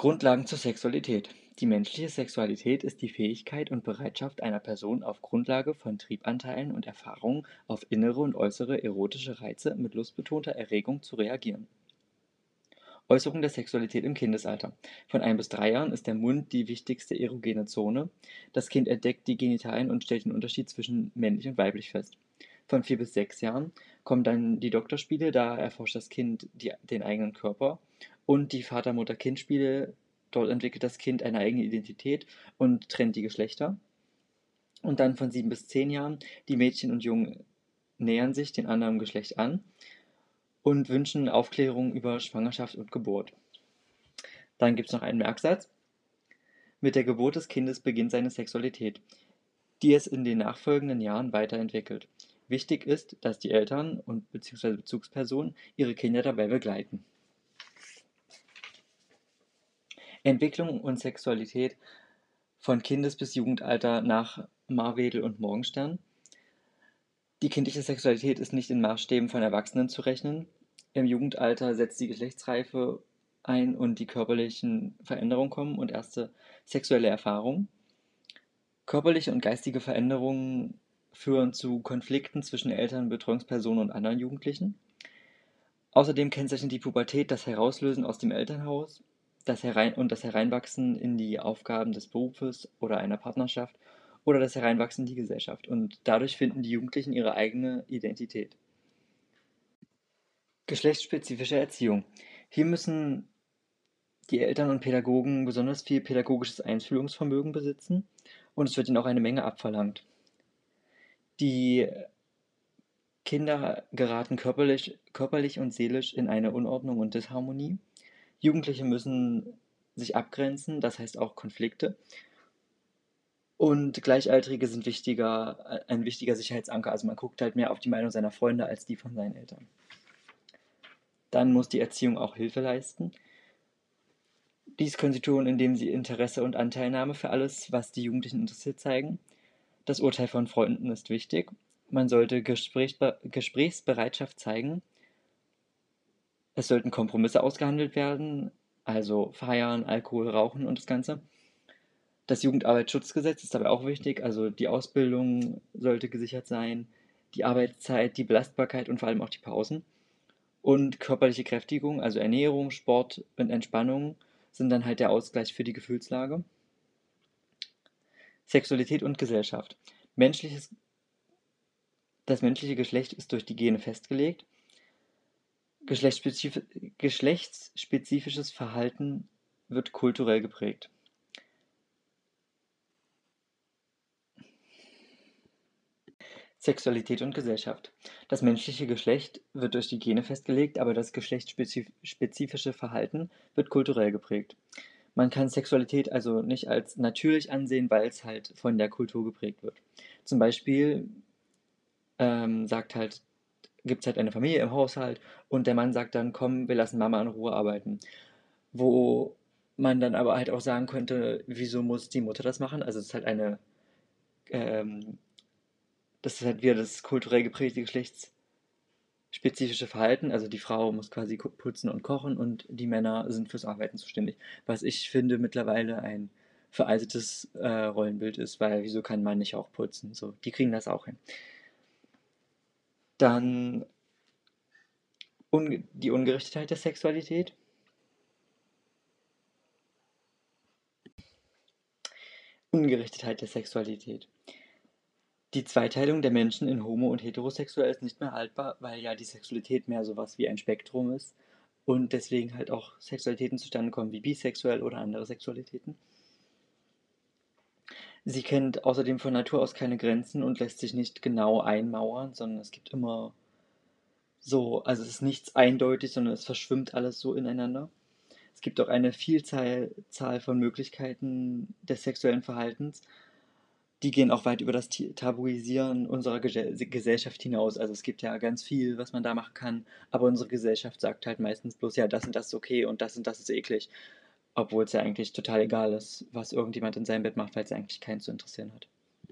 Grundlagen zur Sexualität. Die menschliche Sexualität ist die Fähigkeit und Bereitschaft einer Person auf Grundlage von Triebanteilen und Erfahrungen auf innere und äußere erotische Reize mit lustbetonter Erregung zu reagieren. Äußerung der Sexualität im Kindesalter. Von ein bis drei Jahren ist der Mund die wichtigste erogene Zone. Das Kind entdeckt die Genitalien und stellt den Unterschied zwischen männlich und weiblich fest. Von vier bis sechs Jahren kommen dann die Doktorspiele, da erforscht das Kind die, den eigenen Körper und die Vater-Mutter-Kind-Spiele, dort entwickelt das Kind eine eigene Identität und trennt die Geschlechter. Und dann von sieben bis zehn Jahren, die Mädchen und Jungen nähern sich den anderen Geschlecht an und wünschen Aufklärung über Schwangerschaft und Geburt. Dann gibt es noch einen Merksatz. Mit der Geburt des Kindes beginnt seine Sexualität, die es in den nachfolgenden Jahren weiterentwickelt. Wichtig ist, dass die Eltern und bzw. Bezugspersonen ihre Kinder dabei begleiten. Entwicklung und Sexualität von Kindes- bis Jugendalter nach Marwedel und Morgenstern. Die kindliche Sexualität ist nicht in Maßstäben von Erwachsenen zu rechnen. Im Jugendalter setzt die Geschlechtsreife ein und die körperlichen Veränderungen kommen und erste sexuelle Erfahrungen. Körperliche und geistige Veränderungen führen zu Konflikten zwischen Eltern, Betreuungspersonen und anderen Jugendlichen. Außerdem kennzeichnet die Pubertät das Herauslösen aus dem Elternhaus das Herein und das Hereinwachsen in die Aufgaben des Berufes oder einer Partnerschaft oder das Hereinwachsen in die Gesellschaft. Und dadurch finden die Jugendlichen ihre eigene Identität. Geschlechtsspezifische Erziehung. Hier müssen die Eltern und Pädagogen besonders viel pädagogisches Einfühlungsvermögen besitzen und es wird ihnen auch eine Menge abverlangt. Die Kinder geraten körperlich, körperlich und seelisch in eine Unordnung und Disharmonie Jugendliche müssen sich abgrenzen, das heißt auch Konflikte. Und Gleichaltrige sind wichtiger, ein wichtiger Sicherheitsanker. Also man guckt halt mehr auf die Meinung seiner Freunde als die von seinen Eltern. Dann muss die Erziehung auch Hilfe leisten. Dies können sie tun, indem sie Interesse und Anteilnahme für alles, was die Jugendlichen interessiert, zeigen. Das Urteil von Freunden ist wichtig. Man sollte Gesprächsbe Gesprächsbereitschaft zeigen es sollten Kompromisse ausgehandelt werden, also Feiern, Alkohol, Rauchen und das Ganze. Das Jugendarbeitsschutzgesetz ist dabei auch wichtig, also die Ausbildung sollte gesichert sein, die Arbeitszeit, die Belastbarkeit und vor allem auch die Pausen. Und körperliche Kräftigung, also Ernährung, Sport und Entspannung sind dann halt der Ausgleich für die Gefühlslage. Sexualität und Gesellschaft. Menschliches, das menschliche Geschlecht ist durch die Gene festgelegt Geschlechtsspezif geschlechtsspezifisches Verhalten wird kulturell geprägt. Sexualität und Gesellschaft. Das menschliche Geschlecht wird durch die Gene festgelegt, aber das geschlechtsspezifische Verhalten wird kulturell geprägt. Man kann Sexualität also nicht als natürlich ansehen, weil es halt von der Kultur geprägt wird. Zum Beispiel ähm, sagt halt gibt es halt eine Familie im Haushalt und der Mann sagt dann, komm, wir lassen Mama in Ruhe arbeiten. Wo man dann aber halt auch sagen könnte, wieso muss die Mutter das machen? Also es ist halt eine, ähm, das ist halt wieder das kulturell geprägte geschlechtsspezifische Verhalten. Also die Frau muss quasi putzen und kochen und die Männer sind fürs Arbeiten zuständig. Was ich finde mittlerweile ein veraltetes äh, Rollenbild ist, weil wieso kann man nicht auch putzen? So, die kriegen das auch hin. Dann un die Ungerichtetheit der Sexualität. Ungerichtetheit der Sexualität. Die Zweiteilung der Menschen in homo- und heterosexuell ist nicht mehr haltbar, weil ja die Sexualität mehr sowas wie ein Spektrum ist und deswegen halt auch Sexualitäten zustande kommen wie bisexuell oder andere Sexualitäten. Sie kennt außerdem von Natur aus keine Grenzen und lässt sich nicht genau einmauern, sondern es gibt immer so, also es ist nichts eindeutig, sondern es verschwimmt alles so ineinander. Es gibt auch eine Vielzahl Zahl von Möglichkeiten des sexuellen Verhaltens. Die gehen auch weit über das Tabuisieren unserer Gesellschaft hinaus. Also es gibt ja ganz viel, was man da machen kann, aber unsere Gesellschaft sagt halt meistens bloß, ja, das und das ist okay und das und das ist eklig. Obwohl es ja eigentlich total egal ist, was irgendjemand in seinem Bett macht, weil es eigentlich keinen zu interessieren hat.